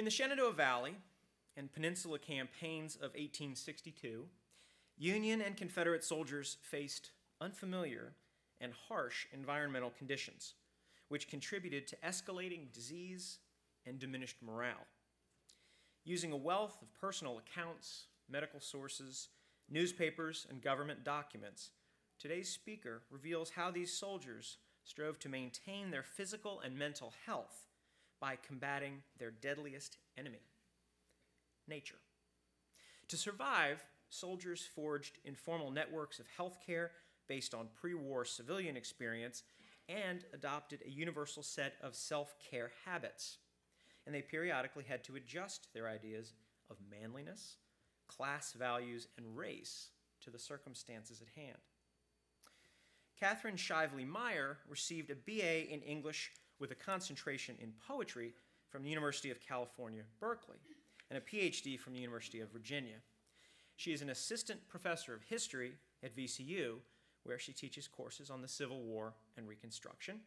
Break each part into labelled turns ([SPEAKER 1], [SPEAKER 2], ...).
[SPEAKER 1] In the Shenandoah Valley and Peninsula campaigns of 1862, Union and Confederate soldiers faced unfamiliar and harsh environmental conditions, which contributed to escalating disease and diminished morale. Using a wealth of personal accounts, medical sources, newspapers, and government documents, today's speaker reveals how these soldiers strove to maintain their physical and mental health by combating their deadliest enemy nature. To survive, soldiers forged informal networks of healthcare based on pre war civilian experience and adopted a universal set of self care habits. And they periodically had to adjust their ideas of manliness, class values, and race to the circumstances at hand. Kathryn Shively Meier received a BA in English with a concentration in poetry from the University of California, Berkeley, and a PhD from the University of Virginia. She is an assistant professor of history at VCU, where she teaches courses on the Civil War and Reconstruction,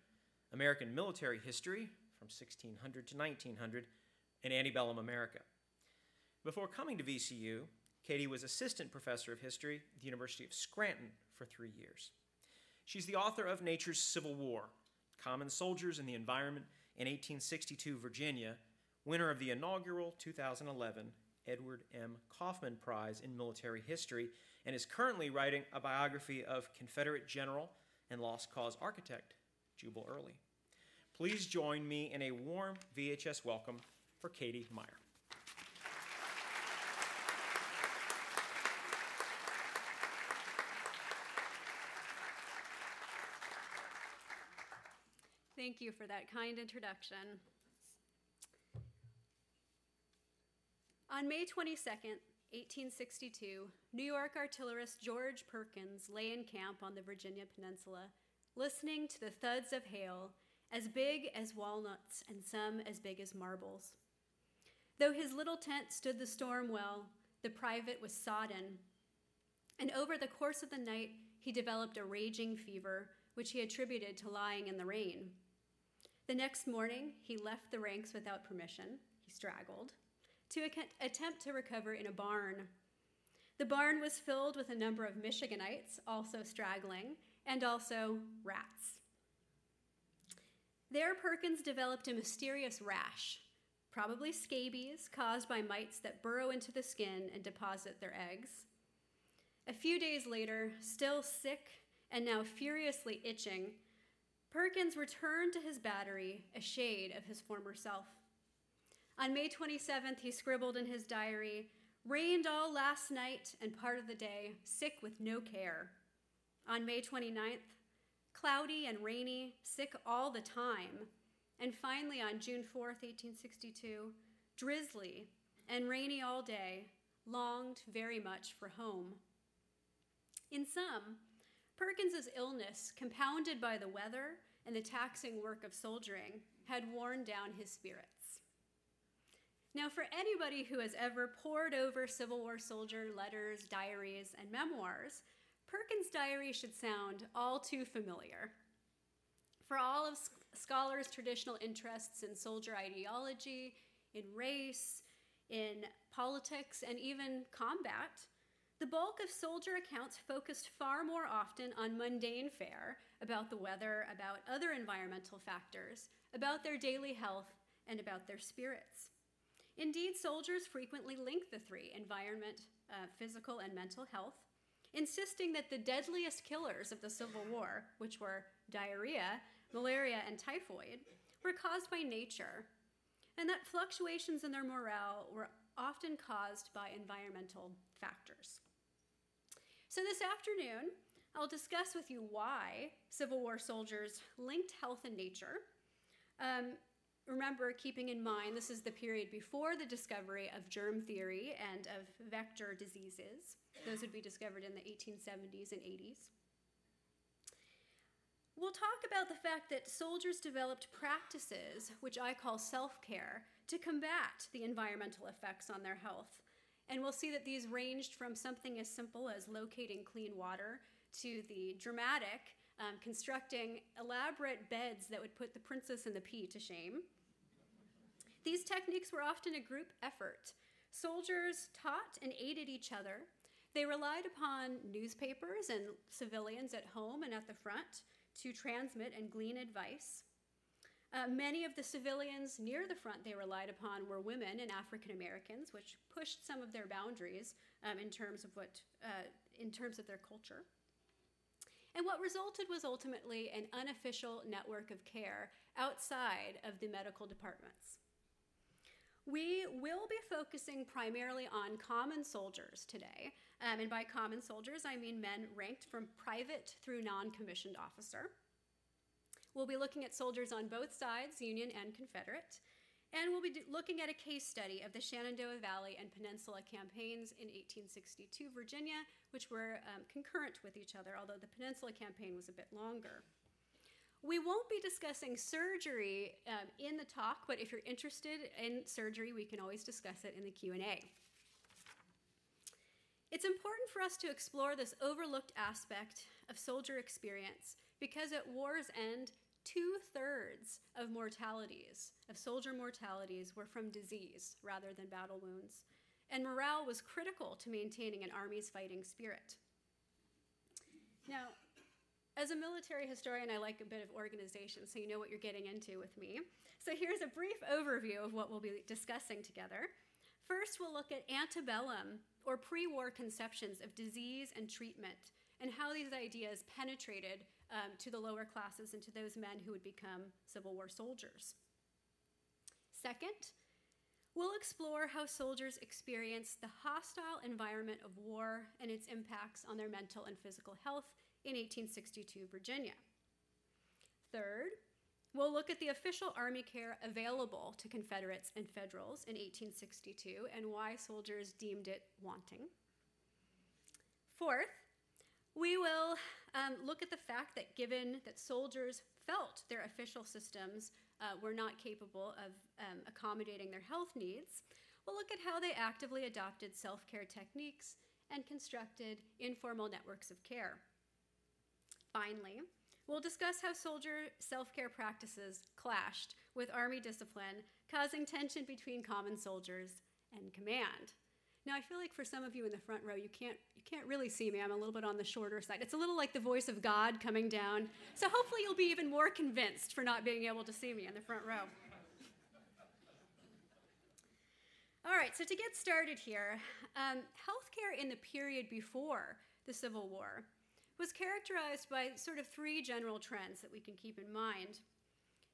[SPEAKER 1] American military history from 1600 to 1900, and antebellum America. Before coming to VCU, Katie was assistant professor of history at the University of Scranton for three years. She's the author of Nature's Civil War Common Soldiers in the Environment in 1862 Virginia, winner of the inaugural 2011 Edward M. Coffman Prize in Military History, and is currently writing a biography of Confederate general and lost cause architect Jubal Early. Please join me in a warm VHS welcome for Katie Meier.
[SPEAKER 2] Thank you for that kind introduction. On May 22nd, 1862, New York artillerist George Perkins lay in camp on the Virginia Peninsula, listening to the thuds of hail, as big as walnuts and some as big as marbles. Though his little tent stood the storm well, the private was sodden, and over the course of the night, he developed a raging fever, which he attributed to lying in the rain. The next morning, he left the ranks without permission. He straggled to attempt to recover in a barn. The barn was filled with a number of Michiganites, also straggling, and also rats. There, Perkins developed a mysterious rash, probably scabies caused by mites that burrow into the skin and deposit their eggs. A few days later, still sick and now furiously itching, Perkins returned to his battery a shade of his former self. On May 27th, he scribbled in his diary, Rained all last night and part of the day, sick with no care. On May 29th, cloudy and rainy, sick all the time. And finally, on June 4th, 1862, drizzly and rainy all day, longed very much for home. In sum, Perkins's illness, compounded by the weather and the taxing work of soldiering, had worn down his spirits. Now, for anybody who has ever pored over Civil War soldier letters, diaries, and memoirs, Perkins' diary should sound all too familiar. For all of scholars' traditional interests in soldier ideology, in race, in politics, and even combat, the bulk of soldier accounts focused far more often on mundane fare about the weather, about other environmental factors, about their daily health, and about their spirits. Indeed, soldiers frequently link the three environment, uh, physical, and mental health, insisting that the deadliest killers of the Civil War, which were diarrhea, malaria, and typhoid, were caused by nature, and that fluctuations in their morale were often caused by environmental factors. So, this afternoon, I'll discuss with you why Civil War soldiers linked health and nature. Um, remember, keeping in mind this is the period before the discovery of germ theory and of vector diseases. Those would be discovered in the 1870s and 80s. We'll talk about the fact that soldiers developed practices, which I call self care, to combat the environmental effects on their health. And we'll see that these ranged from something as simple as locating clean water to the dramatic um, constructing elaborate beds that would put the princess and the pea to shame. These techniques were often a group effort. Soldiers taught and aided each other. They relied upon newspapers and civilians at home and at the front to transmit and glean advice. Uh, many of the civilians near the front they relied upon were women and African Americans, which pushed some of their boundaries um, in terms of what, uh, in terms of their culture. And what resulted was ultimately an unofficial network of care outside of the medical departments. We will be focusing primarily on common soldiers today. Um, and by common soldiers, I mean men ranked from private through non commissioned officer. We'll be looking at soldiers on both sides, Union and Confederate. And we'll be looking at a case study of the Shenandoah Valley and Peninsula campaigns in 1862 Virginia, which were um, concurrent with each other, although the Peninsula campaign was a bit longer. We won't be discussing surgery um, in the talk, but if you're interested in surgery, we can always discuss it in the Q&A. It's important for us to explore this overlooked aspect of soldier experience because at war's end, two thirds of mortalities, of soldier mortalities, were from disease rather than battle wounds, and morale was critical to maintaining an army's fighting spirit. Now, as a military historian, I like a bit of organization, so you know what you're getting into with me. So here's a brief overview of what we'll be discussing together. First, we'll look at antebellum or pre war conceptions of disease and treatment and how these ideas penetrated um, to the lower classes and to those men who would become Civil War soldiers. Second, we'll explore how soldiers experienced the hostile environment of war and its impacts on their mental and physical health in 1862 Virginia. Third, we'll look at the official Army care available to Confederates and Federals in 1862 and why soldiers deemed it wanting. Fourth, we will um, look at the fact that given that soldiers felt their official systems uh, were not capable of um, accommodating their health needs, we'll look at how they actively adopted self care techniques and constructed informal networks of care. Finally, we'll discuss how soldier self care practices clashed with Army discipline, causing tension between common soldiers and command. Now I feel like for some of you in the front row, you can't can't really see me. I'm a little bit on the shorter side. It's a little like the voice of God coming down. So hopefully you'll be even more convinced for not being able to see me in the front row. All right, so to get started here, um, healthcare in the period before the Civil War was characterized by sort of three general trends that we can keep in mind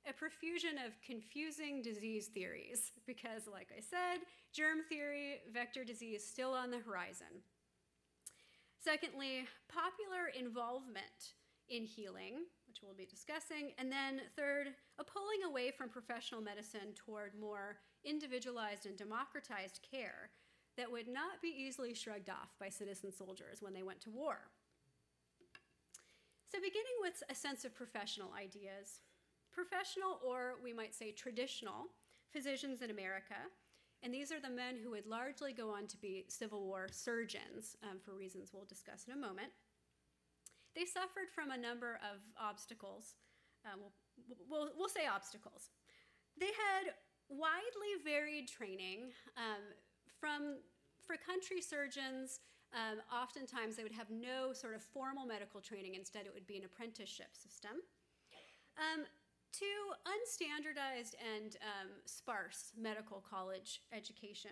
[SPEAKER 2] a profusion of confusing disease theories, because, like I said, germ theory, vector disease still on the horizon. Secondly, popular involvement in healing, which we'll be discussing. And then, third, a pulling away from professional medicine toward more individualized and democratized care that would not be easily shrugged off by citizen soldiers when they went to war. So, beginning with a sense of professional ideas, professional, or we might say traditional, physicians in America. And these are the men who would largely go on to be Civil War surgeons um, for reasons we'll discuss in a moment. They suffered from a number of obstacles. Um, we'll, we'll, we'll, say obstacles. They had widely varied training um, from, for country surgeons, um, oftentimes they would have no sort of formal medical training. Instead, it would be an apprenticeship system. Um, to unstandardized and um, sparse medical college education.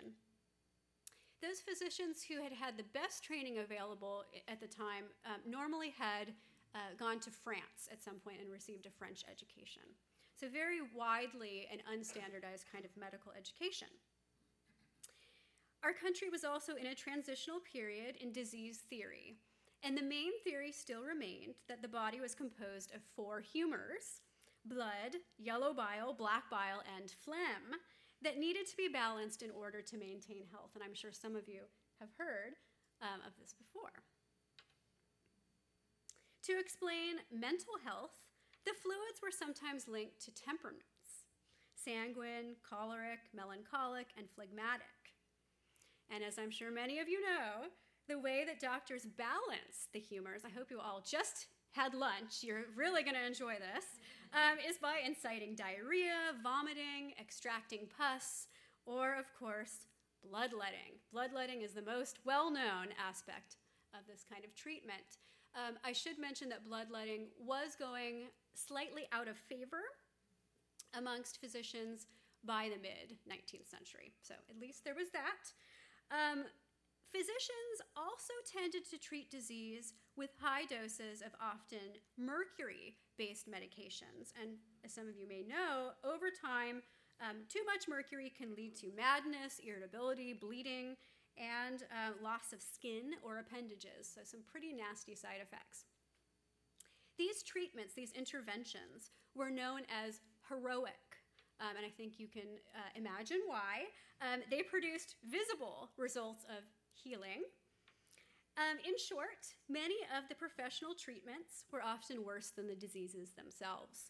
[SPEAKER 2] Those physicians who had had the best training available at the time um, normally had uh, gone to France at some point and received a French education. So, very widely an unstandardized kind of medical education. Our country was also in a transitional period in disease theory, and the main theory still remained that the body was composed of four humors blood, yellow bile, black bile, and phlegm that needed to be balanced in order to maintain health. And I'm sure some of you have heard um, of this before. To explain mental health, the fluids were sometimes linked to temperaments sanguine, choleric, melancholic, and phlegmatic. And as I'm sure many of you know, the way that doctors balance the humors, I hope you all just had lunch, you're really going to enjoy this, um, is by inciting diarrhea, vomiting, extracting pus, or, of course, bloodletting. Bloodletting is the most well known aspect of this kind of treatment. Um, I should mention that bloodletting was going slightly out of favor amongst physicians by the mid 19th century. So at least there was that. Um, physicians also tended to treat disease with high doses of often mercury based medications. And as some of you may know, over time, um, too much mercury can lead to madness, irritability, bleeding, and uh, loss of skin or appendages. So, some pretty nasty side effects. These treatments, these interventions, were known as heroic. Um, and I think you can uh, imagine why. Um, they produced visible results of healing. Um, in short, many of the professional treatments were often worse than the diseases themselves.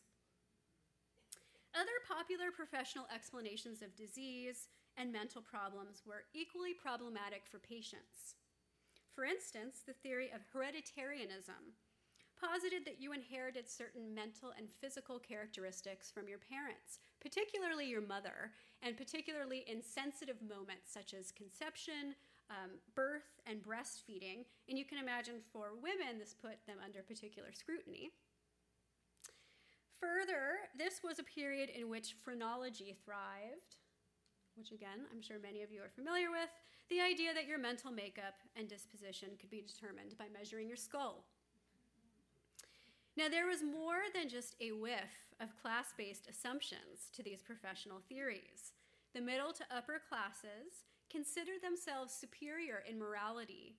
[SPEAKER 2] Other popular professional explanations of disease and mental problems were equally problematic for patients. For instance, the theory of hereditarianism posited that you inherited certain mental and physical characteristics from your parents, particularly your mother, and particularly in sensitive moments such as conception, um, birth, and breastfeeding. And you can imagine for women, this put them under particular scrutiny. Further, this was a period in which phrenology thrived, which again, I'm sure many of you are familiar with the idea that your mental makeup and disposition could be determined by measuring your skull. Now, there was more than just a whiff of class based assumptions to these professional theories. The middle to upper classes considered themselves superior in morality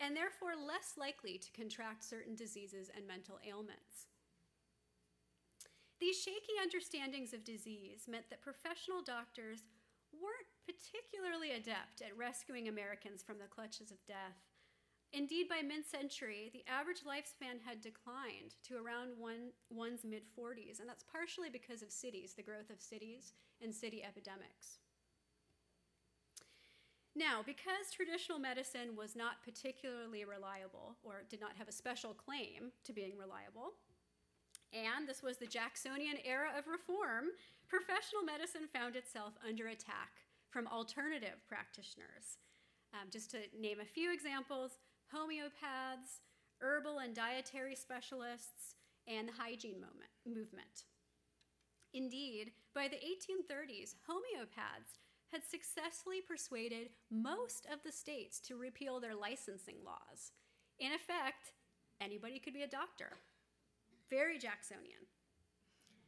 [SPEAKER 2] and therefore less likely to contract certain diseases and mental ailments. These shaky understandings of disease meant that professional doctors weren't particularly adept at rescuing Americans from the clutches of death. Indeed, by mid century, the average lifespan had declined to around one, one's mid 40s, and that's partially because of cities, the growth of cities and city epidemics. Now, because traditional medicine was not particularly reliable or did not have a special claim to being reliable, and this was the Jacksonian era of reform, professional medicine found itself under attack from alternative practitioners. Um, just to name a few examples homeopaths, herbal and dietary specialists, and the hygiene moment, movement. Indeed, by the 1830s, homeopaths had successfully persuaded most of the states to repeal their licensing laws. In effect, anybody could be a doctor. Very Jacksonian.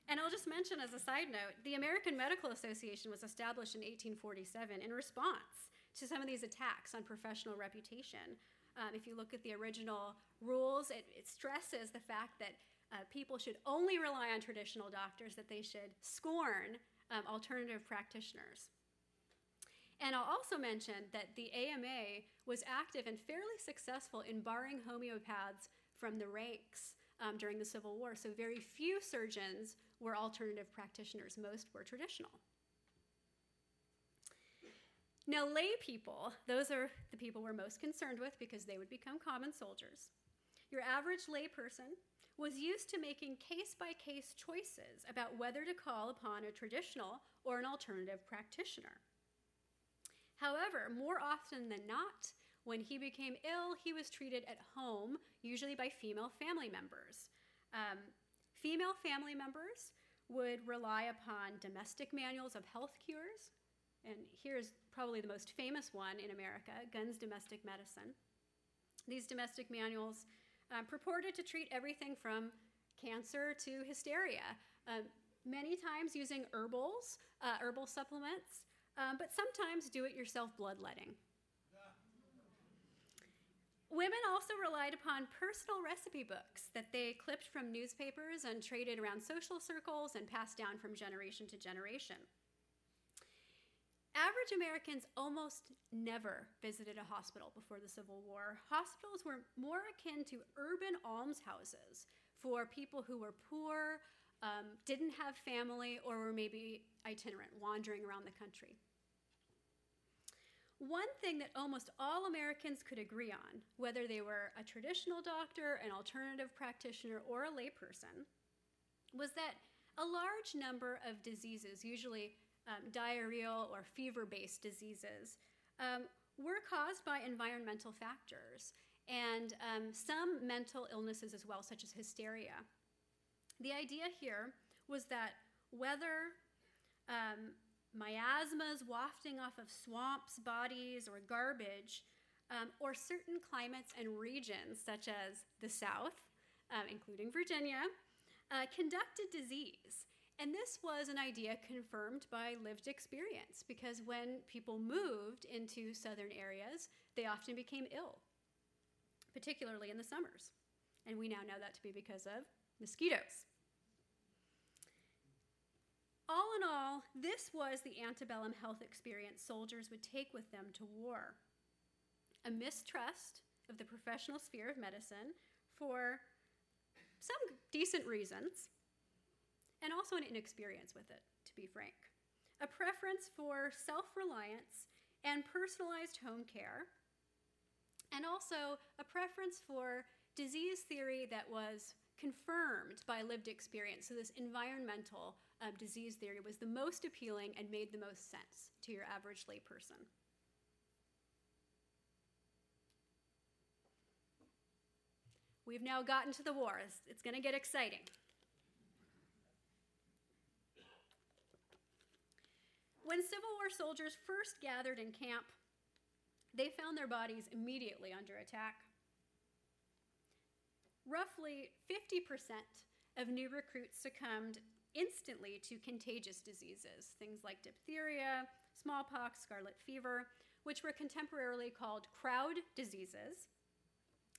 [SPEAKER 2] And I'll just mention as a side note the American Medical Association was established in 1847 in response to some of these attacks on professional reputation. Um, if you look at the original rules, it, it stresses the fact that uh, people should only rely on traditional doctors, that they should scorn um, alternative practitioners. And I'll also mention that the AMA was active and fairly successful in barring homeopaths from the ranks um, during the Civil War. So very few surgeons were alternative practitioners, most were traditional. Now, lay people, those are the people we're most concerned with because they would become common soldiers. Your average lay person was used to making case by case choices about whether to call upon a traditional or an alternative practitioner. However, more often than not, when he became ill, he was treated at home, usually by female family members. Um, female family members would rely upon domestic manuals of health cures, and here's probably the most famous one in America Gunn's Domestic Medicine. These domestic manuals um, purported to treat everything from cancer to hysteria, um, many times using herbals, uh, herbal supplements, um, but sometimes do it yourself bloodletting. Women also relied upon personal recipe books that they clipped from newspapers and traded around social circles and passed down from generation to generation. Average Americans almost never visited a hospital before the Civil War. Hospitals were more akin to urban almshouses for people who were poor, um, didn't have family, or were maybe itinerant, wandering around the country. One thing that almost all Americans could agree on, whether they were a traditional doctor, an alternative practitioner, or a layperson, was that a large number of diseases, usually um, diarrheal or fever based diseases, um, were caused by environmental factors and um, some mental illnesses as well, such as hysteria. The idea here was that whether um, miasmas wafting off of swamps, bodies, or garbage, um, or certain climates and regions, such as the South, um, including Virginia, uh, conducted disease. And this was an idea confirmed by lived experience because when people moved into southern areas, they often became ill, particularly in the summers. And we now know that to be because of mosquitoes. All in all, this was the antebellum health experience soldiers would take with them to war a mistrust of the professional sphere of medicine for some decent reasons, and also an inexperience with it, to be frank. A preference for self reliance and personalized home care, and also a preference for disease theory that was confirmed by lived experience. So, this environmental um, disease theory was the most appealing and made the most sense to your average layperson. We've now gotten to the war. It's, it's going to get exciting. When Civil War soldiers first gathered in camp, they found their bodies immediately under attack. Roughly 50% of new recruits succumbed instantly to contagious diseases, things like diphtheria, smallpox, scarlet fever, which were contemporarily called crowd diseases.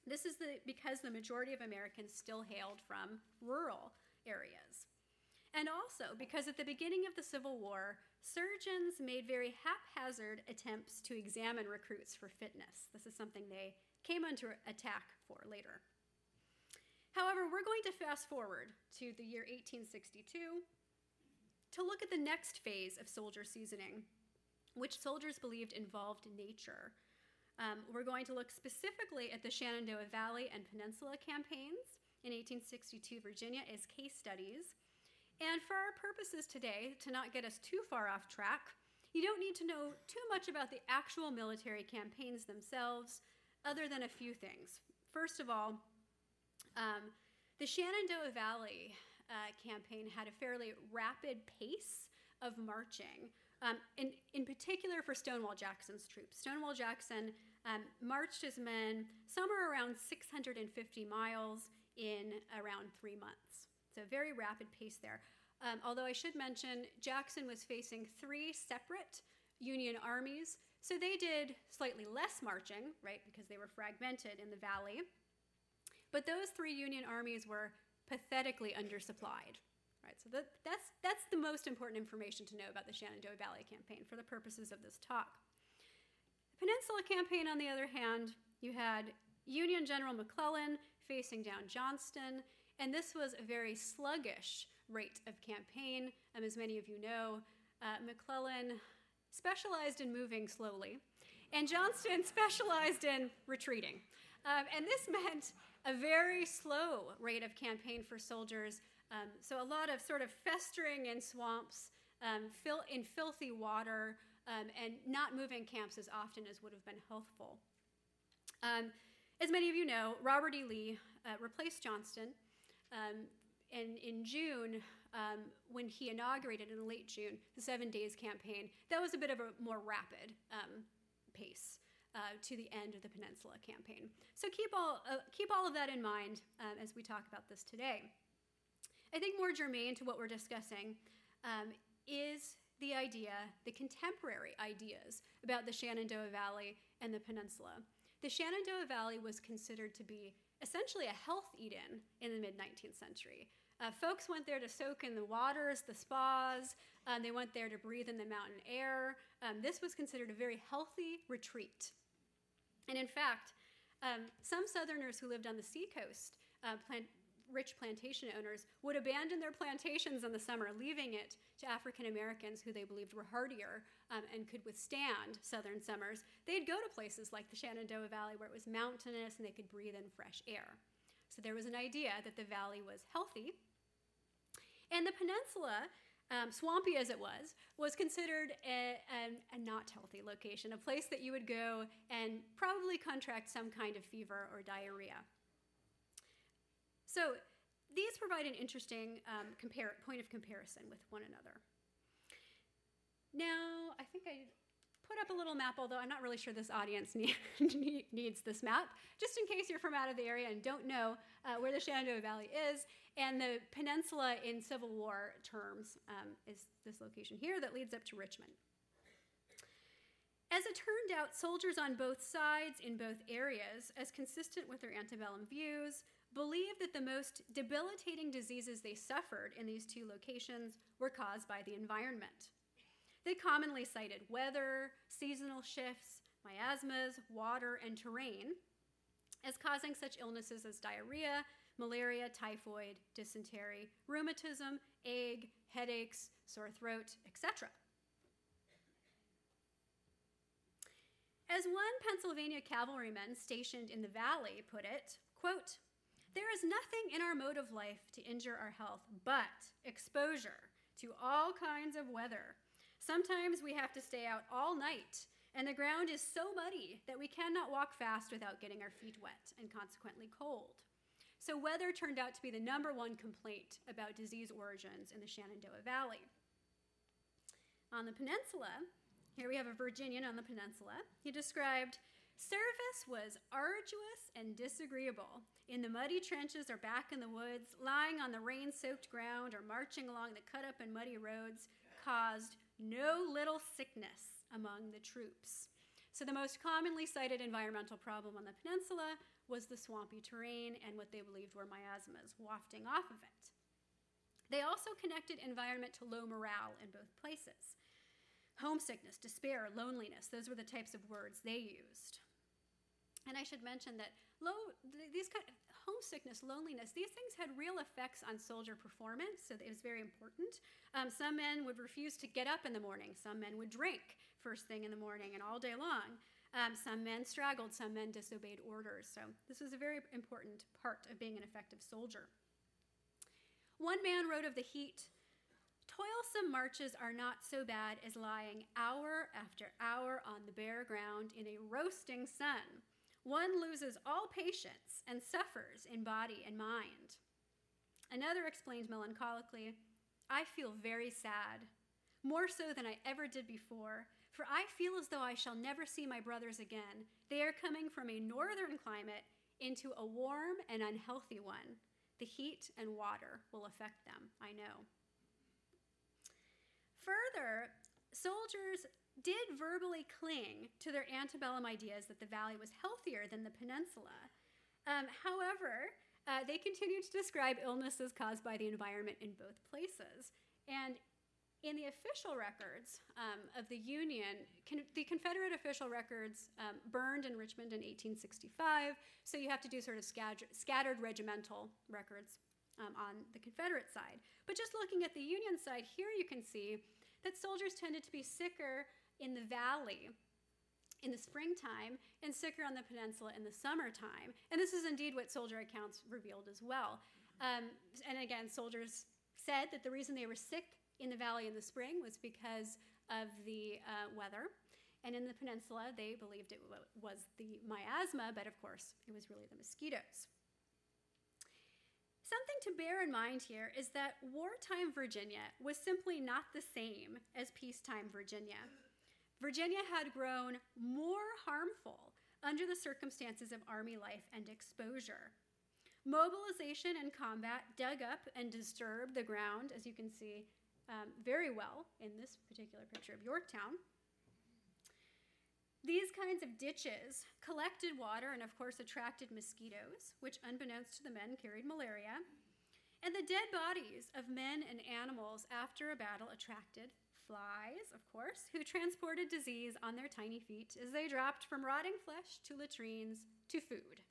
[SPEAKER 2] This is the, because the majority of Americans still hailed from rural areas. And also because at the beginning of the Civil War, surgeons made very haphazard attempts to examine recruits for fitness. This is something they came under attack for later. However, we're going to fast forward to the year 1862 to look at the next phase of soldier seasoning, which soldiers believed involved nature. Um, we're going to look specifically at the Shenandoah Valley and Peninsula campaigns in 1862 Virginia as case studies and for our purposes today, to not get us too far off track, you don't need to know too much about the actual military campaigns themselves, other than a few things. First of all, um, the Shenandoah Valley uh, campaign had a fairly rapid pace of marching, um, in, in particular for Stonewall Jackson's troops. Stonewall Jackson um, marched his men somewhere around 650 miles in around three months. So, very rapid pace there. Um, although I should mention, Jackson was facing three separate Union armies, so they did slightly less marching, right, because they were fragmented in the valley. But those three Union armies were pathetically undersupplied, right? So that, that's, that's the most important information to know about the Shenandoah Valley campaign for the purposes of this talk. The Peninsula campaign, on the other hand, you had Union General McClellan facing down Johnston and this was a very sluggish rate of campaign. Um, as many of you know, uh, McClellan specialized in moving slowly, and Johnston specialized in retreating. Um, and this meant a very slow rate of campaign for soldiers. Um, so, a lot of sort of festering in swamps, um, fil- in filthy water, um, and not moving camps as often as would have been healthful. Um, as many of you know, Robert E. Lee uh, replaced Johnston um, and in June, um, when he inaugurated in late June the Seven Days campaign, that was a bit of a more rapid pace uh, to the end of the Peninsula campaign. So keep all uh, keep all of that in mind um, as we talk about this today. I think more germane to what we're discussing um, is the idea, the contemporary ideas about the Shenandoah Valley and the peninsula. The Shenandoah Valley was considered to be essentially a health Eden in the mid 19th century. Uh, folks went there to soak in the waters, the spas, um, they went there to breathe in the mountain air. Um, this was considered a very healthy retreat. And in fact, um, some Southerners who lived on the seacoast uh, plan- rich plantation owners would abandon their plantations in the summer, leaving it to African Americans who they believed were hardier um, and could withstand southern summers. They'd go to places like the Shenandoah Valley where it was mountainous and they could breathe in fresh air. So there was an idea that the valley was healthy. And the peninsula, um, swampy as it was, was considered a, a, a, not healthy location, a place that you would go and probably contract some kind of fever or diarrhea. So these provide an interesting um, point of comparison with one another. Now, I think I put up a little map, although I'm not really sure this audience need, needs this map, just in case you're from out of the area and don't know uh, where the Shenandoah Valley is. And the peninsula in Civil War terms um, is this location here that leads up to Richmond. As it turned out, soldiers on both sides in both areas, as consistent with their antebellum views, believed that the most debilitating diseases they suffered in these two locations were caused by the environment. They commonly cited weather, seasonal shifts, miasmas, water, and terrain as causing such illnesses as diarrhea, malaria, typhoid, dysentery, rheumatism, ague, headaches, sore throat, etc. As one Pennsylvania cavalryman stationed in the valley put it, quote, there is nothing in our mode of life to injure our health but exposure to all kinds of weather. Sometimes we have to stay out all night, and the ground is so muddy that we cannot walk fast without getting our feet wet and consequently cold. So, weather turned out to be the number one complaint about disease origins in the Shenandoah Valley. On the peninsula, here we have a Virginian on the peninsula. He described Service was arduous and disagreeable. In the muddy trenches or back in the woods, lying on the rain soaked ground or marching along the cut up and muddy roads caused no little sickness among the troops. So, the most commonly cited environmental problem on the peninsula was the swampy terrain and what they believed were miasmas wafting off of it. They also connected environment to low morale in both places. Homesickness, despair, loneliness, those were the types of words they used. And I should mention that low, these kind of homesickness, loneliness, these things had real effects on soldier performance, so it was very important. Um, some men would refuse to get up in the morning. Some men would drink first thing in the morning and all day long. Um, some men straggled, some men disobeyed orders. So this was a very important part of being an effective soldier. One man wrote of the heat Toilsome marches are not so bad as lying hour after hour on the bare ground in a roasting sun one loses all patience and suffers in body and mind. Another explained melancholically, I feel very sad, more so than I ever did before, for I feel as though I shall never see my brothers again. They are coming from a northern climate into a warm and unhealthy one. The heat and water will affect them, I know. Further, soldiers did verbally cling to their antebellum ideas that the valley was healthier than the peninsula. Um, however, uh, they continued to describe illnesses caused by the environment in both places. And in the official records um, of the Union, con- the Confederate official records um, burned in Richmond in 1865, so you have to do sort of scattered, regimental records um, on the Confederate side. But just looking at the Union side, here you can see that soldiers tended to be sicker in the valley in the springtime and sicker on the peninsula in the summertime. And this is indeed what soldier accounts revealed as well. Um, and again, soldiers said that the reason they were sick in the valley in the spring was because of the uh, weather. And in the peninsula, they believed it was the miasma, but of course, it was really the mosquitoes. Something to bear in mind here is that wartime Virginia was simply not the same as peacetime Virginia. Virginia had grown more harmful under the circumstances of Army life and exposure. Mobilization and combat dug up and disturbed the ground, as you can see um, very well in this particular picture of Yorktown. These kinds of ditches collected water and, of course, attracted mosquitoes, which, unbeknownst to the men, carried malaria. And the dead bodies of men and animals after a battle attracted flies, of course, who transported disease on their tiny feet as they dropped from rotting flesh to latrines to food.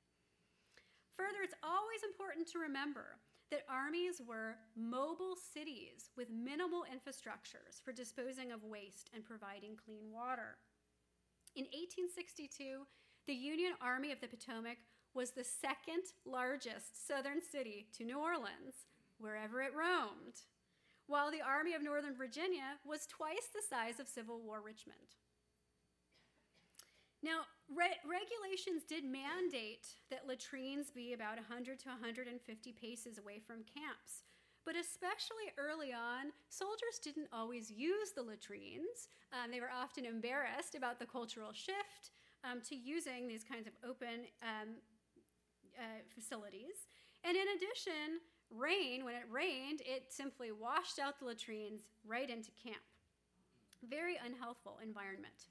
[SPEAKER 2] Further, it's always important to remember that armies were mobile cities with minimal infrastructures for disposing of waste and providing clean water. In 1862, the Union Army of the Potomac was the second largest southern city to New Orleans, wherever it roamed, while the Army of Northern Virginia was twice the size of Civil War Richmond. Now, re- regulations did mandate that latrines be about 100 to 150 paces away from camps. But especially early on, soldiers didn't always use the latrines. Um, they were often embarrassed about the cultural shift um, to using these kinds of open um, uh, facilities. And in addition, rain, when it rained, it simply washed out the latrines right into camp. Very unhealthful environment.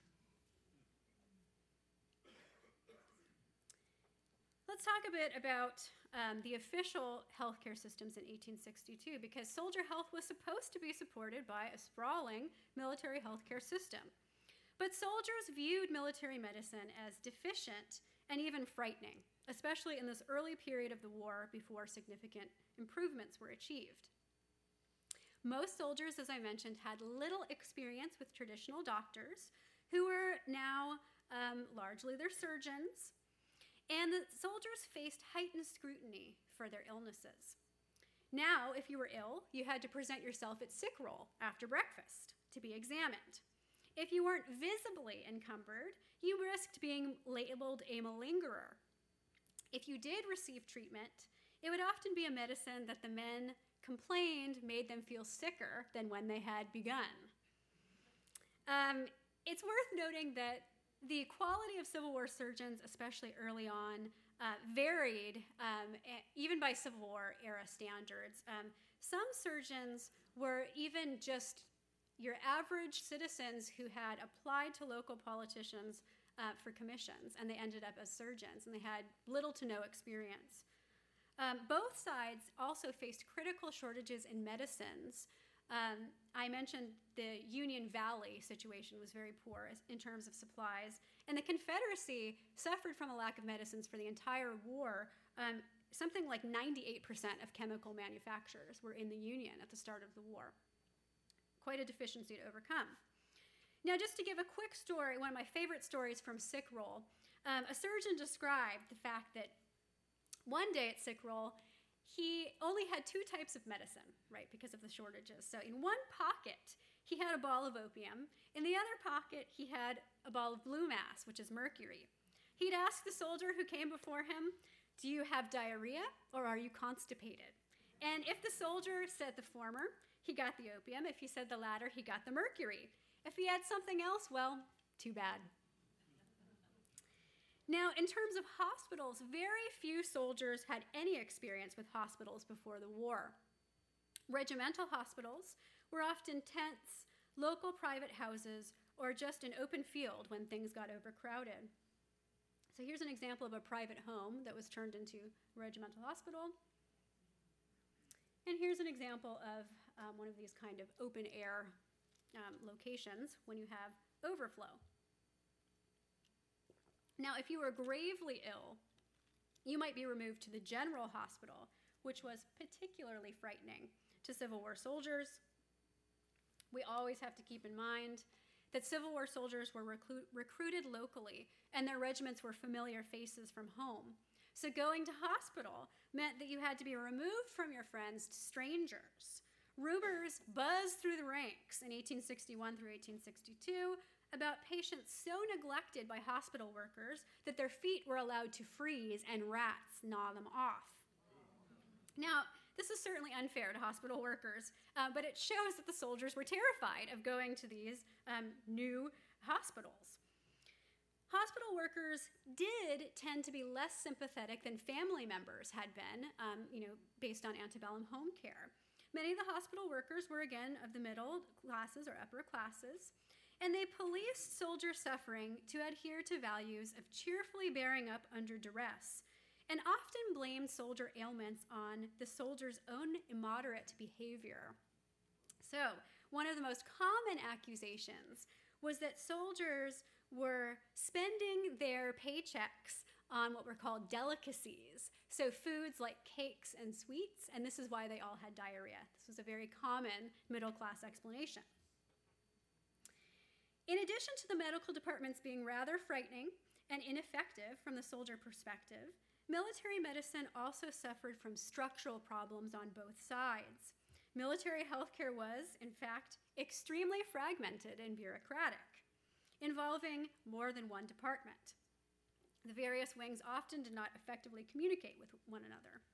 [SPEAKER 2] Let's talk a bit about um, the official healthcare systems in 1862 because soldier health was supposed to be supported by a sprawling military healthcare system. But soldiers viewed military medicine as deficient and even frightening, especially in this early period of the war before significant improvements were achieved. Most soldiers, as I mentioned, had little experience with traditional doctors, who were now um, largely their surgeons and the soldiers faced heightened scrutiny for their illnesses. Now, if you were ill, you had to present yourself at sick roll after breakfast to be examined. If you weren't visibly encumbered, you risked being labeled a malingerer. If you did receive treatment, it would often be a medicine that the men complained made them feel sicker than when they had begun. Um, it's worth noting that the quality of Civil War surgeons, especially early on, uh, varied um, even by Civil War era standards. Um, some surgeons were even just your average citizens who had applied to local politicians uh, for commissions, and they ended up as surgeons, and they had little to no experience. Um, both sides also faced critical shortages in medicines um, I mentioned the Union Valley situation was very poor in terms of supplies, and the Confederacy suffered from a lack of medicines for the entire war. Um, something like 98% of chemical manufacturers were in the Union at the start of the war. Quite a deficiency to overcome. Now, just to give a quick story, one of my favorite stories from sick roll, um, a surgeon described the fact that one day at sick roll, he only had two types of medicine, right, because of the shortages. So in one pocket, he had a ball of opium. In the other pocket, he had a ball of blue mass, which is mercury. He'd ask the soldier who came before him, Do you have diarrhea or are you constipated? And if the soldier said the former, he got the opium. If he said the latter, he got the mercury. If he had something else, well, too bad. Now, in terms of hospitals, very few soldiers had any experience with hospitals before the war. Regimental hospitals were often tents, local private houses, or just an open field when things got overcrowded. So here's an example of a private home that was turned into a regimental hospital. And here's an example of um, one of these kind of open air um, locations when you have overflow. Now, if you were gravely ill, you might be removed to the general hospital, which was particularly frightening to Civil War soldiers. We always have to keep in mind that Civil War soldiers were recru- recruited locally and their regiments were familiar faces from home. So going to hospital meant that you had to be removed from your friends to strangers. Rumors buzzed through the ranks in 1861 through 1862 about patients so neglected by hospital workers that their feet were allowed to freeze and rats gnaw them off. Now, this is certainly unfair to hospital workers, uh, but it shows that the soldiers were terrified of going to these um, new hospitals. Hospital workers did tend to be less sympathetic than family members had been, um, you know, based on antebellum home care. Many of the hospital workers were again of the middle classes or upper classes, and they policed soldier suffering to adhere to values of cheerfully bearing up under duress, and often blamed soldier ailments on the soldier's own immoderate behavior. So, one of the most common accusations was that soldiers were spending their paychecks on what were called delicacies. So, foods like cakes and sweets, and this is why they all had diarrhea. This was a very common middle class explanation. In addition to the medical departments being rather frightening and ineffective from the soldier perspective, military medicine also suffered from structural problems on both sides. Military healthcare was, in fact, extremely fragmented and bureaucratic, involving more than one department. The various wings often did not effectively communicate with one another.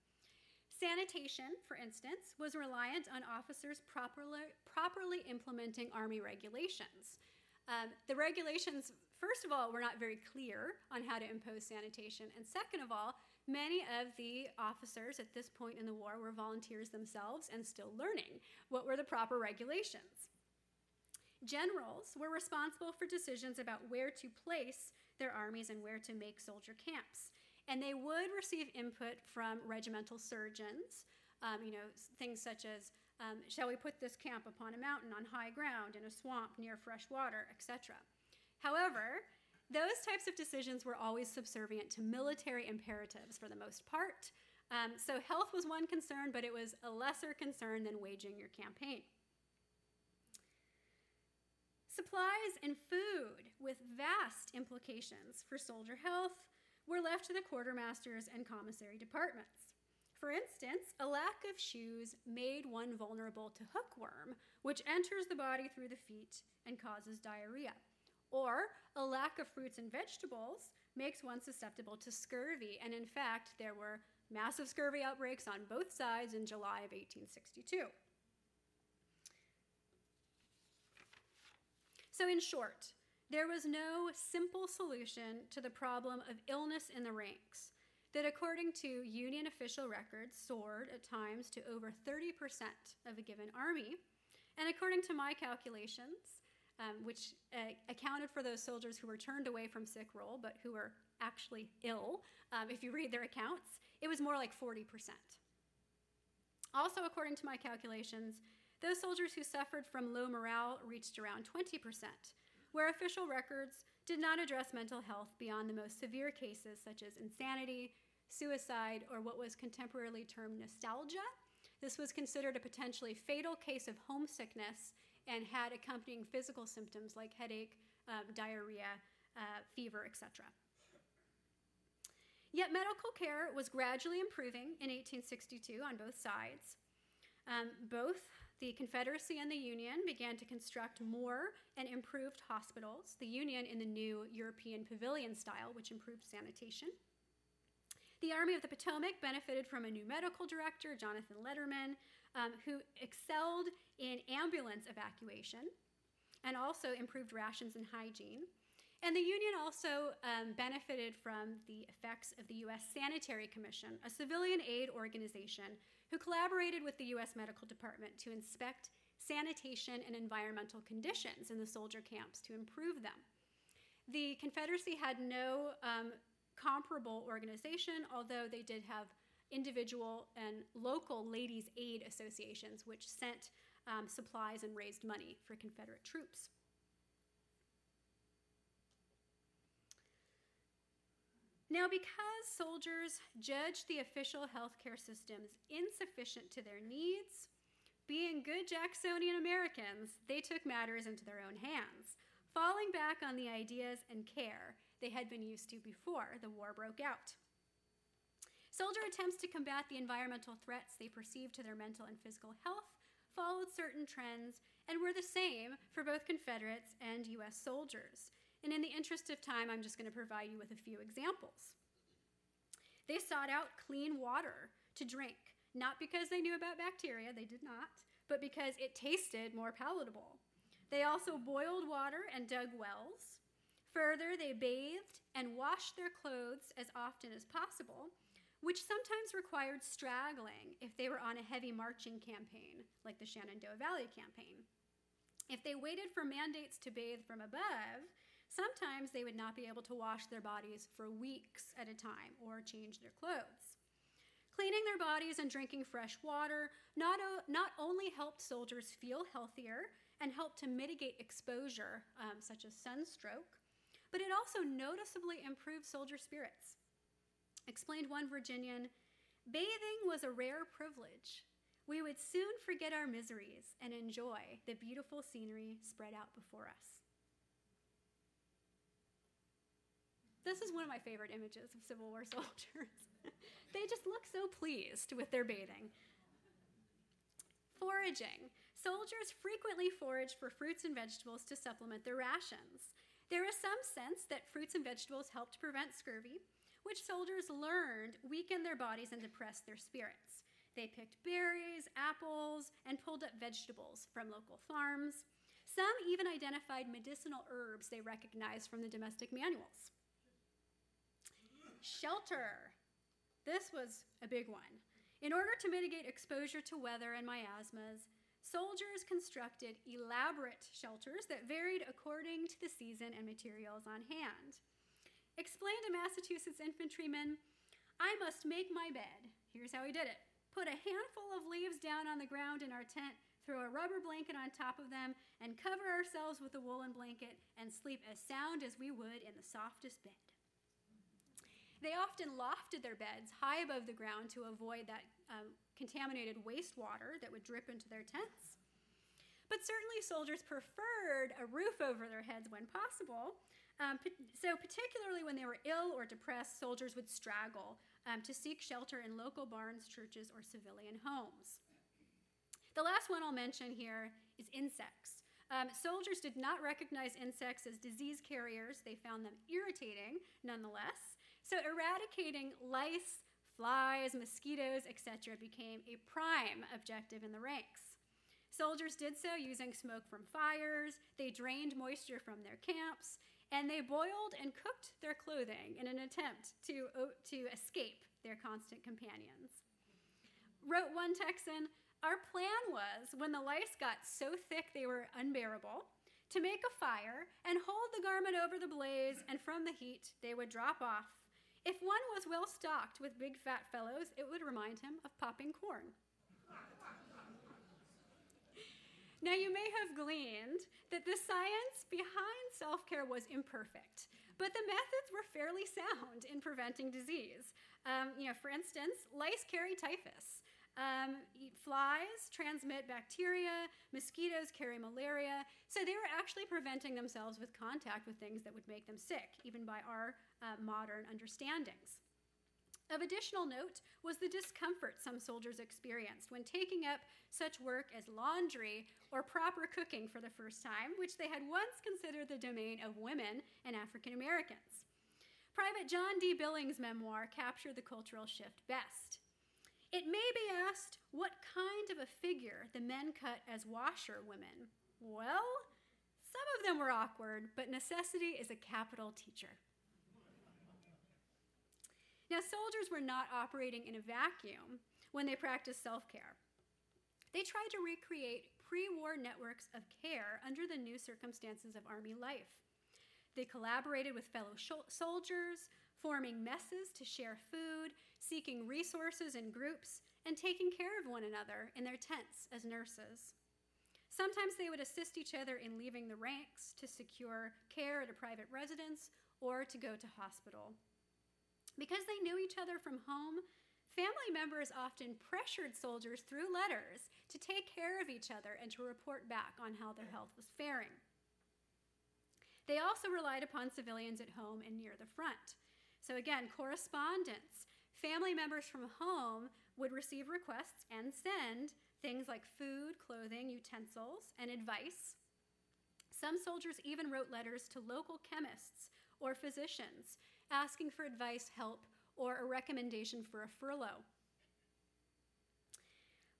[SPEAKER 2] Sanitation, for instance, was reliant on officers properly, properly implementing Army regulations. Um, the regulations, first of all, were not very clear on how to impose sanitation, and second of all, many of the officers at this point in the war were volunteers themselves and still learning what were the proper regulations. Generals were responsible for decisions about where to place their armies and where to make soldier camps. And they would receive input from regimental surgeons, um, you know, things such as um, shall we put this camp upon a mountain on high ground, in a swamp, near fresh water, etc. However, those types of decisions were always subservient to military imperatives for the most part. Um, so health was one concern, but it was a lesser concern than waging your campaign. Supplies and food, with vast implications for soldier health, were left to the quartermasters and commissary departments. For instance, a lack of shoes made one vulnerable to hookworm, which enters the body through the feet and causes diarrhea. Or a lack of fruits and vegetables makes one susceptible to scurvy, and in fact, there were massive scurvy outbreaks on both sides in July of 1862. So, in short, there was no simple solution to the problem of illness in the ranks that, according to Union official records, soared at times to over 30% of a given army. And according to my calculations, um, which uh, accounted for those soldiers who were turned away from sick roll but who were actually ill, um, if you read their accounts, it was more like 40%. Also, according to my calculations, those soldiers who suffered from low morale reached around 20%, where official records did not address mental health beyond the most severe cases such as insanity, suicide, or what was contemporarily termed nostalgia. This was considered a potentially fatal case of homesickness and had accompanying physical symptoms like headache, uh, diarrhea, uh, fever, etc. Yet medical care was gradually improving in 1862 on both sides. Um, both the Confederacy and the Union began to construct more and improved hospitals, the Union in the new European pavilion style, which improved sanitation. The Army of the Potomac benefited from a new medical director, Jonathan Letterman, um, who excelled in ambulance evacuation and also improved rations and hygiene. And the Union also um, benefited from the effects of the U.S. Sanitary Commission, a civilian aid organization who collaborated with the U.S. Medical Department to inspect sanitation and environmental conditions in the soldier camps to improve them. The Confederacy had no um, comparable organization, although they did have individual and local ladies' aid associations, which sent um, supplies and raised money for Confederate troops. Now, because soldiers judged the official healthcare systems insufficient to their needs, being good Jacksonian Americans, they took matters into their own hands, falling back on the ideas and care they had been used to before the war broke out. Soldier attempts to combat the environmental threats they perceived to their mental and physical health followed certain trends and were the same for both Confederates and U.S. soldiers. And in the interest of time, I'm just going to provide you with a few examples. They sought out clean water to drink, not because they knew about bacteria, they did not, but because it tasted more palatable. They also boiled water and dug wells. Further, they bathed and washed their clothes as often as possible, which sometimes required straggling if they were on a heavy marching campaign, like the Shenandoah Valley campaign. If they waited for mandates to bathe from above, Sometimes they would not be able to wash their bodies for weeks at a time or change their clothes. Cleaning their bodies and drinking fresh water not, o- not only helped soldiers feel healthier and helped to mitigate exposure, um, such as sunstroke, but it also noticeably improved soldier spirits. Explained one Virginian bathing was a rare privilege. We would soon forget our miseries and enjoy the beautiful scenery spread out before us. This is one of my favorite images of Civil War soldiers. they just look so pleased with their bathing. Foraging. Soldiers frequently foraged for fruits and vegetables to supplement their rations. There is some sense that fruits and vegetables helped prevent scurvy, which soldiers learned weakened their bodies and depressed their spirits. They picked berries, apples, and pulled up vegetables from local farms. Some even identified medicinal herbs they recognized from the domestic manuals. Shelter. This was a big one. In order to mitigate exposure to weather and miasmas, soldiers constructed elaborate shelters that varied according to the season and materials on hand. Explained a Massachusetts infantryman, I must make my bed. Here's how he did it put a handful of leaves down on the ground in our tent, throw a rubber blanket on top of them, and cover ourselves with a woolen blanket and sleep as sound as we would in the softest bed. They often lofted their beds high above the ground to avoid that um, contaminated wastewater that would drip into their tents. But certainly, soldiers preferred a roof over their heads when possible. Um, so, particularly when they were ill or depressed, soldiers would straggle um, to seek shelter in local barns, churches, or civilian homes. The last one I'll mention here is insects. Um, soldiers did not recognize insects as disease carriers, they found them irritating nonetheless. So eradicating lice, flies, mosquitoes, etc., became a prime objective in the ranks. Soldiers did so using smoke from fires, they drained moisture from their camps, and they boiled and cooked their clothing in an attempt to, to escape their constant companions. Wrote one Texan, Our plan was, when the lice got so thick they were unbearable, to make a fire and hold the garment over the blaze, and from the heat they would drop off if one was well stocked with big fat fellows, it would remind him of popping corn. now, you may have gleaned that the science behind self care was imperfect, but the methods were fairly sound in preventing disease. Um, you know, for instance, lice carry typhus. Um, flies transmit bacteria, mosquitoes carry malaria, so they were actually preventing themselves with contact with things that would make them sick, even by our uh, modern understandings. Of additional note was the discomfort some soldiers experienced when taking up such work as laundry or proper cooking for the first time, which they had once considered the domain of women and African Americans. Private John D. Billings' memoir captured the cultural shift best. It may be asked what kind of a figure the men cut as washerwomen. Well, some of them were awkward, but necessity is a capital teacher. Now, soldiers were not operating in a vacuum when they practiced self care. They tried to recreate pre war networks of care under the new circumstances of Army life. They collaborated with fellow soldiers, forming messes to share food, seeking resources in groups, and taking care of one another in their tents as nurses. Sometimes they would assist each other in leaving the ranks to secure care at a private residence or to go to hospital. Because they knew each other from home, family members often pressured soldiers through letters to take care of each other and to report back on how their health was faring. They also relied upon civilians at home and near the front. So, again, correspondence. Family members from home would receive requests and send things like food, clothing, utensils, and advice. Some soldiers even wrote letters to local chemists or physicians asking for advice, help, or a recommendation for a furlough.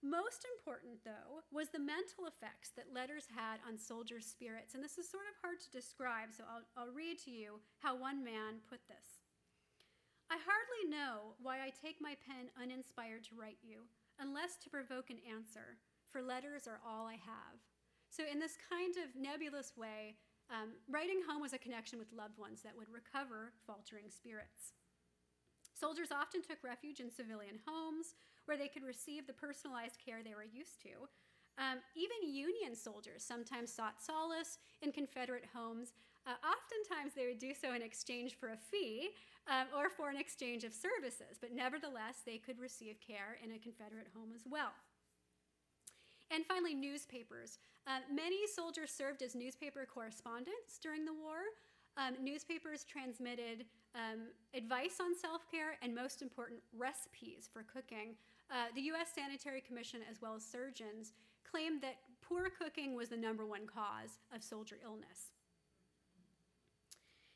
[SPEAKER 2] Most important, though, was the mental effects that letters had on soldiers' spirits. And this is sort of hard to describe, so I'll, I'll read to you how one man put this. I hardly know why I take my pen uninspired to write you, unless to provoke an answer, for letters are all I have. So, in this kind of nebulous way, um, writing home was a connection with loved ones that would recover faltering spirits. Soldiers often took refuge in civilian homes where they could receive the personalized care they were used to. Um, even Union soldiers sometimes sought solace in Confederate homes Uh, oftentimes, they would do so in exchange for a fee um, or for an exchange of services, but nevertheless, they could receive care in a Confederate home as well. And finally, newspapers. Uh, many soldiers served as newspaper correspondents during the war. Um, newspapers transmitted um, advice on self care and, most important, recipes for cooking. Uh, the U.S. Sanitary Commission, as well as surgeons, claimed that poor cooking was the number one cause of soldier illness.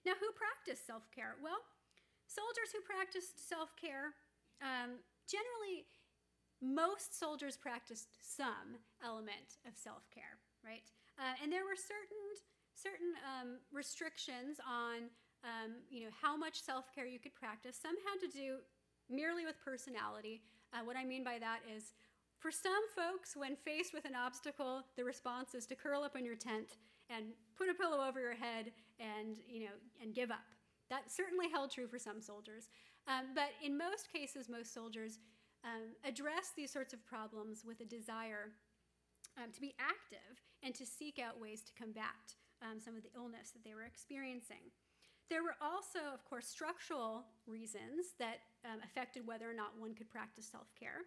[SPEAKER 2] Now, who practiced self care? Well, soldiers who practiced self care um, generally most soldiers practiced some element of self-care, right? Uh, and there were certain certain um, restrictions on um, you know how much self-care you could practice. Some had to do merely with personality. Uh, what I mean by that is, for some folks, when faced with an obstacle, the response is to curl up in your tent and put a pillow over your head and you know and give up. That certainly held true for some soldiers, um, but in most cases, most soldiers um, address these sorts of problems with a desire um, to be active and to seek out ways to combat um, some of the illness that they were experiencing. There were also, of course, structural reasons that um, affected whether or not one could practice self care.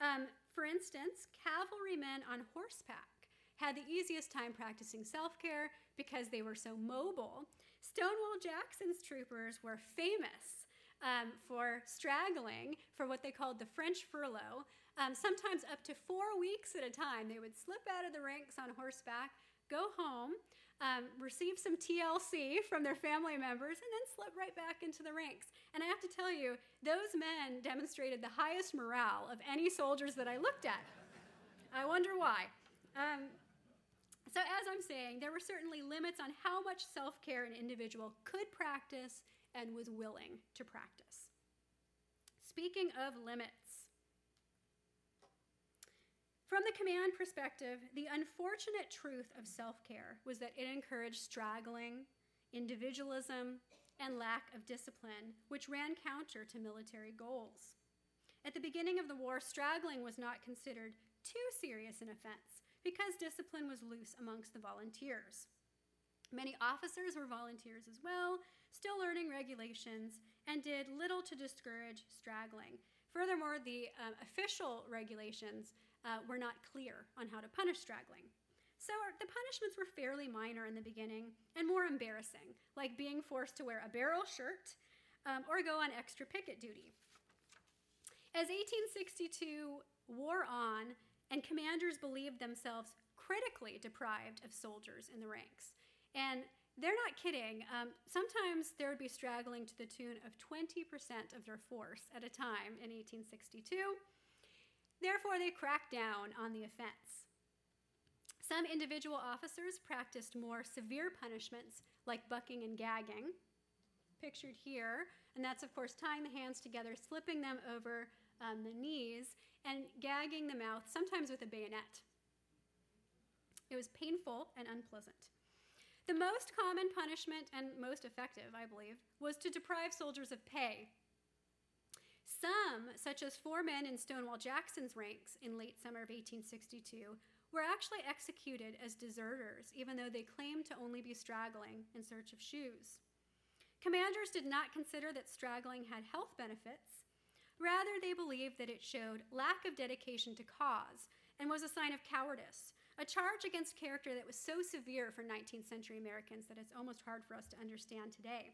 [SPEAKER 2] Um, for instance, cavalrymen on horseback had the easiest time practicing self care because they were so mobile. Stonewall Jackson's troopers were famous um, for straggling for what they called the French furlough. Um, sometimes up to four weeks at a time, they would slip out of the ranks on horseback, go home, um, receive some TLC from their family members, and then slip right back into the ranks. And I have to tell you, those men demonstrated the highest morale of any soldiers that I looked at. I wonder why. Um, so, as I'm saying, there were certainly limits on how much self care an individual could practice and was willing to practice. Speaking of limits, from the command perspective, the unfortunate truth of self care was that it encouraged straggling, individualism, and lack of discipline, which ran counter to military goals. At the beginning of the war, straggling was not considered too serious an offense because discipline was loose amongst the volunteers. Many officers were volunteers as well, still learning regulations, and did little to discourage straggling. Furthermore, the um, official regulations uh, were not clear on how to punish straggling. So the punishments were fairly minor in the beginning and more embarrassing, like being forced to wear a barrel shirt um, or go on extra picket duty. As 1862 wore on and commanders believed themselves critically deprived of soldiers in the ranks, and they're not kidding. Um, sometimes there would be straggling to the tune of 20% of their force at a time in 1862. Therefore, they cracked down on the offense. Some individual officers practiced more severe punishments like bucking and gagging, pictured here, and that's, of course, tying the hands together, slipping them over um, the knees, and gagging the mouth, sometimes with a bayonet. It was painful and unpleasant. The most common punishment, and most effective, I believe, was to deprive soldiers of pay. Some, such as four men in Stonewall Jackson's ranks in late summer of 1862, were actually executed as deserters, even though they claimed to only be straggling in search of shoes. Commanders did not consider that straggling had health benefits. Rather, they believed that it showed lack of dedication to cause and was a sign of cowardice, a charge against character that was so severe for 19th century Americans that it's almost hard for us to understand today.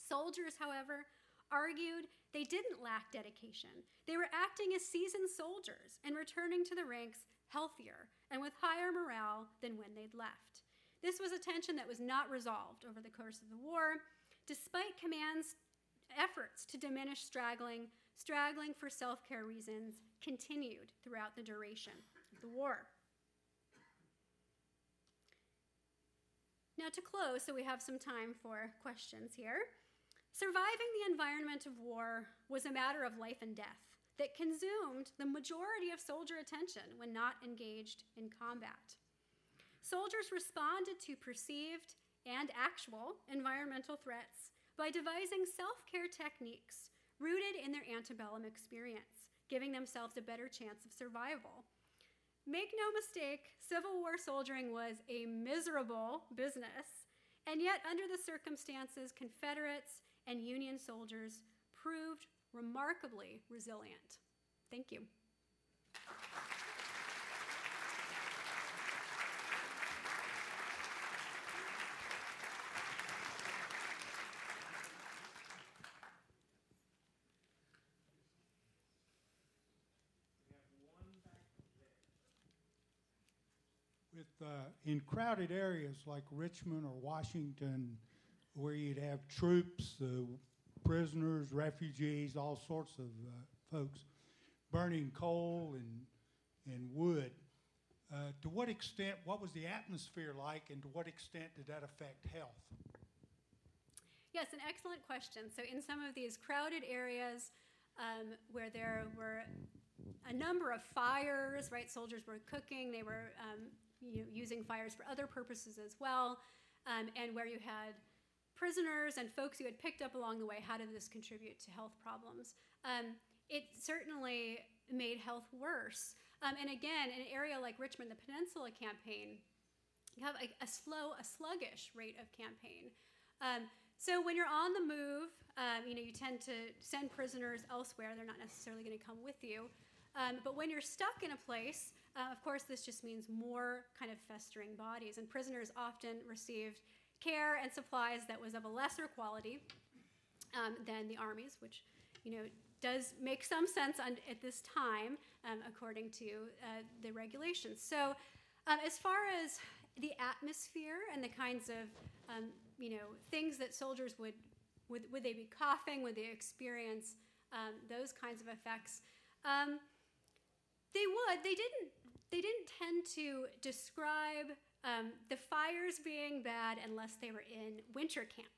[SPEAKER 2] Soldiers, however, argued they didn't lack dedication. They were acting as seasoned soldiers and returning to the ranks healthier and with higher morale than when they'd left. This was a tension that was not resolved over the course of the war. Despite command's efforts to diminish straggling, straggling for self care reasons continued throughout the duration of the war. Now, to close, so we have some time for questions here. Surviving the environment of war was a matter of life and death that consumed the majority of soldier attention when not engaged in combat. Soldiers responded to perceived and actual environmental threats by devising self care techniques rooted in their antebellum experience, giving themselves a better chance of survival. Make no mistake, Civil War soldiering was a miserable business, And yet, under the circumstances, Confederates and Union soldiers proved remarkably resilient. Thank you.
[SPEAKER 3] With, uh, in crowded areas like Richmond or Washington, where you'd have troops, uh, prisoners, refugees, all sorts of uh, folks burning coal and, and wood, uh, to what extent, what was the atmosphere like, and to what extent did that affect health?
[SPEAKER 2] Yes, an excellent question. So, in some of these crowded areas um, where there were a number of fires, right? Soldiers were cooking, they were um, you know, using fires for other purposes as well, um, and where you had prisoners and folks you had picked up along the way, how did this contribute to health problems? Um, it certainly made health worse. Um, and again, in an area like Richmond, the Peninsula Campaign, you have a, a slow, a sluggish rate of campaign. Um, so when you're on the move, um, you know you tend to send prisoners elsewhere. They're not necessarily going to come with you. Um, but when you're stuck in a place, uh, of course, this just means more kind of festering bodies, and prisoners often received care and supplies that was of a lesser quality um, than the armies, which you know does make some sense on, at this time um, according to uh, the regulations. So, um, as far as the atmosphere and the kinds of um, you know things that soldiers would would, would they be coughing? Would they experience um, those kinds of effects? Um, they would. They didn't. They didn't tend to describe um, the fires being bad unless they were in winter camp.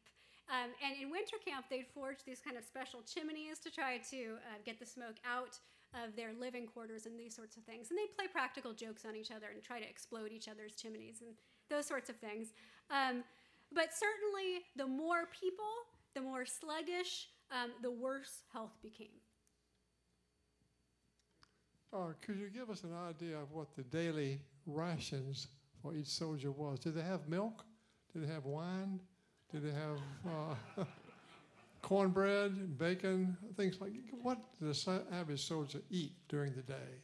[SPEAKER 2] Um, and in winter camp, they'd forge these kind of special chimneys to try to uh, get the smoke out of their living quarters and these sorts of things. And they'd play practical jokes on each other and try to explode each other's chimneys and those sorts of things. Um, but certainly, the more people, the more sluggish, um, the worse health became.
[SPEAKER 4] Uh, could you give us an idea of what the daily rations for each soldier was? Did they have milk? Did they have wine? Did they have uh, cornbread, bacon, things like what did the average soldier eat during the day?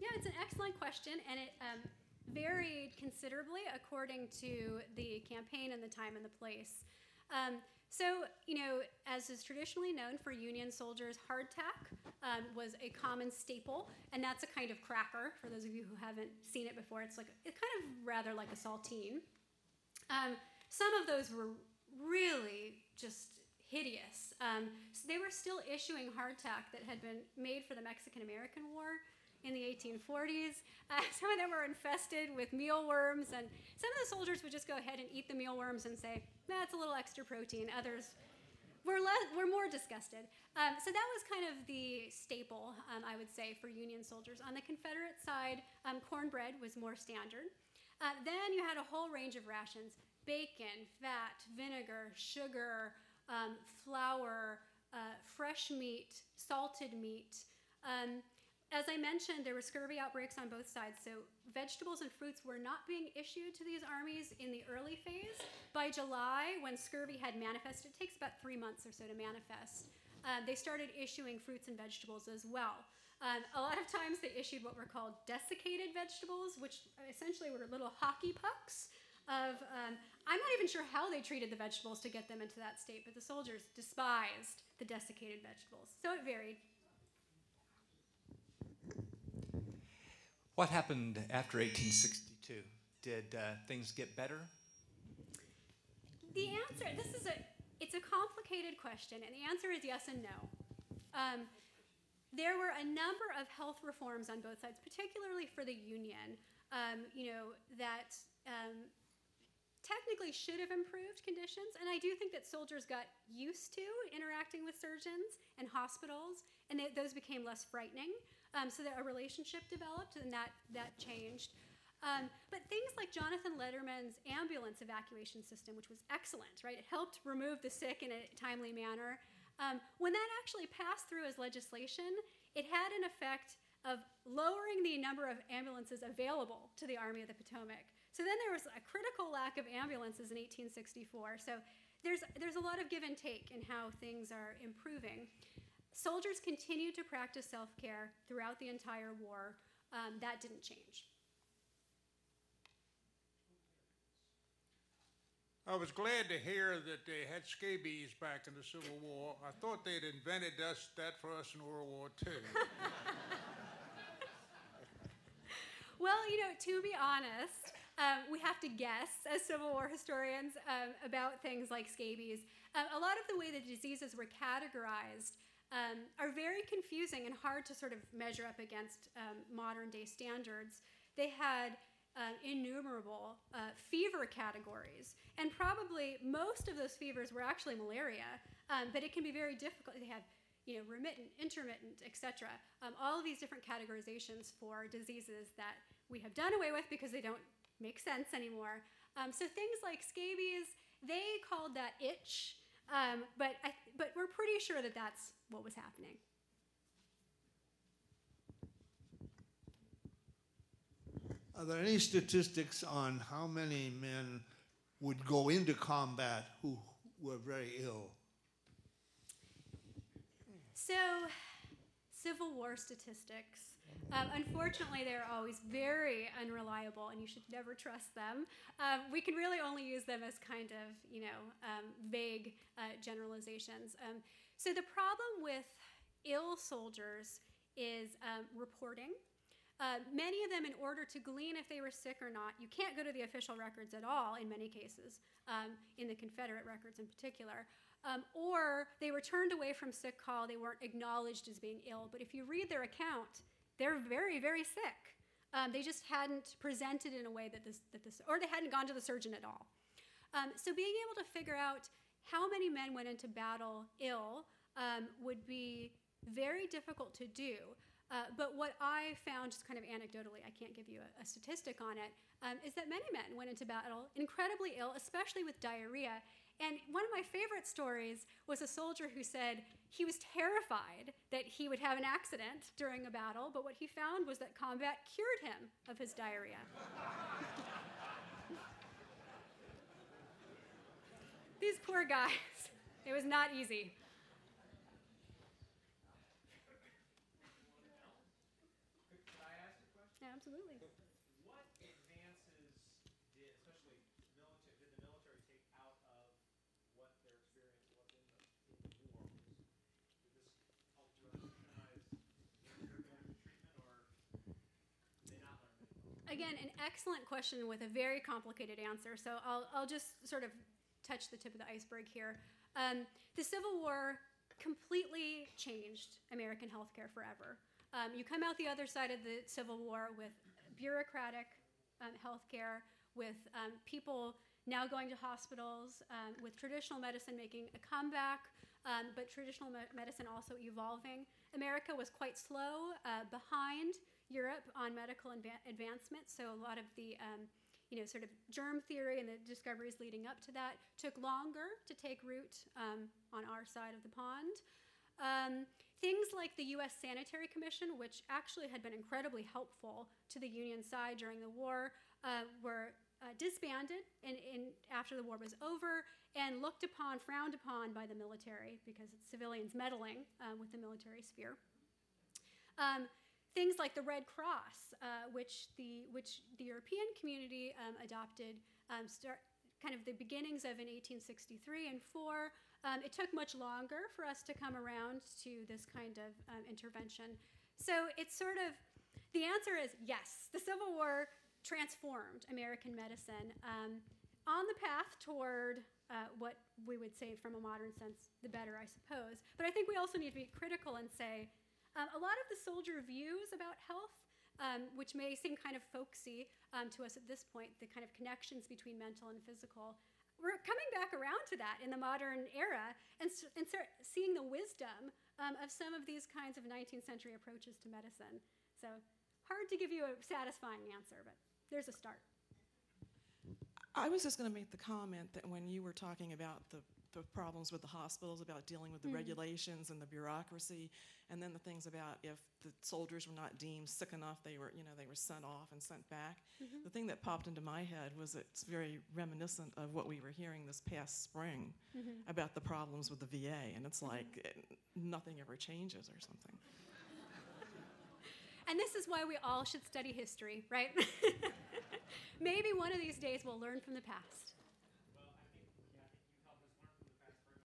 [SPEAKER 2] Yeah, it's an excellent question, and it um, varied considerably according to the campaign and the time and the place. Um, so, you know, as is traditionally known for Union soldiers, hardtack um, was a common staple, and that's a kind of cracker. For those of you who haven't seen it before, it's like it's kind of rather like a saltine. Um, some of those were really just hideous. Um, so they were still issuing hardtack that had been made for the Mexican American War in the 1840s. Uh, some of them were infested with mealworms, and some of the soldiers would just go ahead and eat the mealworms and say, that's a little extra protein. Others were, less, were more disgusted. Um, so that was kind of the staple, um, I would say, for Union soldiers. On the Confederate side, um, cornbread was more standard. Uh, then you had a whole range of rations bacon, fat, vinegar, sugar, um, flour, uh, fresh meat, salted meat. Um, as I mentioned, there were scurvy outbreaks on both sides, so vegetables and fruits were not being issued to these armies in the early phase. By July, when scurvy had manifested, it takes about three months or so to manifest, uh, they started issuing fruits and vegetables as well. Um, a lot of times they issued what were called desiccated vegetables, which essentially were little hockey pucks of, um, I'm not even sure how they treated the vegetables to get them into that state, but the soldiers despised the desiccated vegetables. So it varied.
[SPEAKER 5] What happened after 1862? Did uh, things get better?
[SPEAKER 2] The answer, this is a, it's a complicated question, and the answer is yes and no. Um, there were a number of health reforms on both sides, particularly for the Union, um, you know, that um, technically should have improved conditions. And I do think that soldiers got used to interacting with surgeons and hospitals, and those became less frightening. Um, so that a relationship developed, and that that changed. Um, but things like Jonathan Letterman's ambulance evacuation system, which was excellent, right? It helped remove the sick in a timely manner. Um, when that actually passed through as legislation, it had an effect of lowering the number of ambulances available to the Army of the Potomac. So then there was a critical lack of ambulances in 1864. So there's, there's a lot of give and take in how things are improving. Soldiers continued to practice self care throughout the entire war. Um, that didn't change.
[SPEAKER 6] I was glad to hear that they had scabies back in the Civil War. I thought they'd invented us, that for us in World War II.
[SPEAKER 2] Well, you know, to be honest, um, we have to guess as Civil War historians um, about things like scabies. Um, a lot of the way the diseases were categorized um, are very confusing and hard to sort of measure up against um, modern day standards. They had uh, innumerable uh, fever categories, and probably most of those fevers were actually malaria, um, but it can be very difficult. They have you know, remittent, intermittent, etc. Um, all of these different categorizations for diseases that we have done away with because they don't make sense anymore. Um, so things like scabies, they called that itch, um, but I, but we're pretty sure that that's what was happening.
[SPEAKER 7] Are there any statistics on how many men would go into combat who were very ill?
[SPEAKER 2] So, Civil War statistics. Um, unfortunately, they're always very unreliable, and you should never trust them. Um, we can really only use them as kind of, you know, um, vague uh, generalizations. So the problem with ill soldiers is um, reporting. Uh, many of them, in order to glean if they were sick or not, you can't go to the official records at all in many cases, um, in the Confederate records in particular. Um, or they were turned away from sick call, they weren't acknowledged as being ill. But if you read their account, they're very, very sick. Um, they just hadn't presented in a way that this, that this, or they hadn't gone to the surgeon at all. Um, so being able to figure out how many men went into battle ill um, would be very difficult to do. Uh, but what I found, just kind of anecdotally, I can't give you a, a statistic on it, um, is that many men went into battle incredibly ill, especially with diarrhea. And one of my favorite stories was a soldier who said he was terrified that he would have an accident during a battle, but what he found was that combat cured him of his diarrhea. These poor guys, it was not easy.
[SPEAKER 1] Could I ask a question?
[SPEAKER 2] Absolutely.
[SPEAKER 1] What advances did, especially military, did the military take out of what their experience was in the, in the war? Was, did this help revolutionize treatment, or did they not learn anything?
[SPEAKER 2] Again, an excellent question with a very complicated answer. So I'll, I'll just sort of touch the tip of the iceberg here. Um, the Civil War completely changed American healthcare forever. Um, you come out the other side of the Civil War with bureaucratic um, healthcare, with um, people now going to hospitals, um, with traditional medicine making a comeback, um, but traditional me- medicine also evolving. America was quite slow uh, behind Europe on medical adva- advancement, so a lot of the um, you know, sort of germ theory and the discoveries leading up to that took longer to take root um, on our side of the pond. Um, things like the U.S. Sanitary Commission, which actually had been incredibly helpful to the Union side during the war, uh, were uh, disbanded in, in, after the war was over and looked upon, frowned upon by the military because it's civilians meddling uh, with the military sphere. Um, things like the Red Cross, uh, which the which the European community um, adopted, um, start kind of the beginnings of in 1863 and four. Um, it took much longer for us to come around to this kind of um, intervention. So it's sort of the answer is yes. The Civil War transformed American medicine um, on the path toward uh, what we would say, from a modern sense, the better, I suppose. But I think we also need to be critical and say um, a lot of the soldier views about health, um, which may seem kind of folksy um, to us at this point, the kind of connections between mental and physical, we're coming back around to that in the modern era and, and seeing the wisdom um, of some of these kinds of 19th century approaches to medicine. So, hard to give you a satisfying answer, but there's a start.
[SPEAKER 8] I was just going to make the comment that when you were talking about the, the problems with the hospitals about dealing with the hmm. regulations and the bureaucracy, and then the things about if the soldiers were not deemed sick enough, they were, you know, they were sent off and sent back. Mm-hmm. The thing that popped into my head was it's very reminiscent of what we were hearing this past spring mm-hmm. about the problems with the VA, and it's mm-hmm. like eh, nothing ever changes or something.
[SPEAKER 2] And this is why we all should study history, right? Maybe one of these days we'll learn from the past.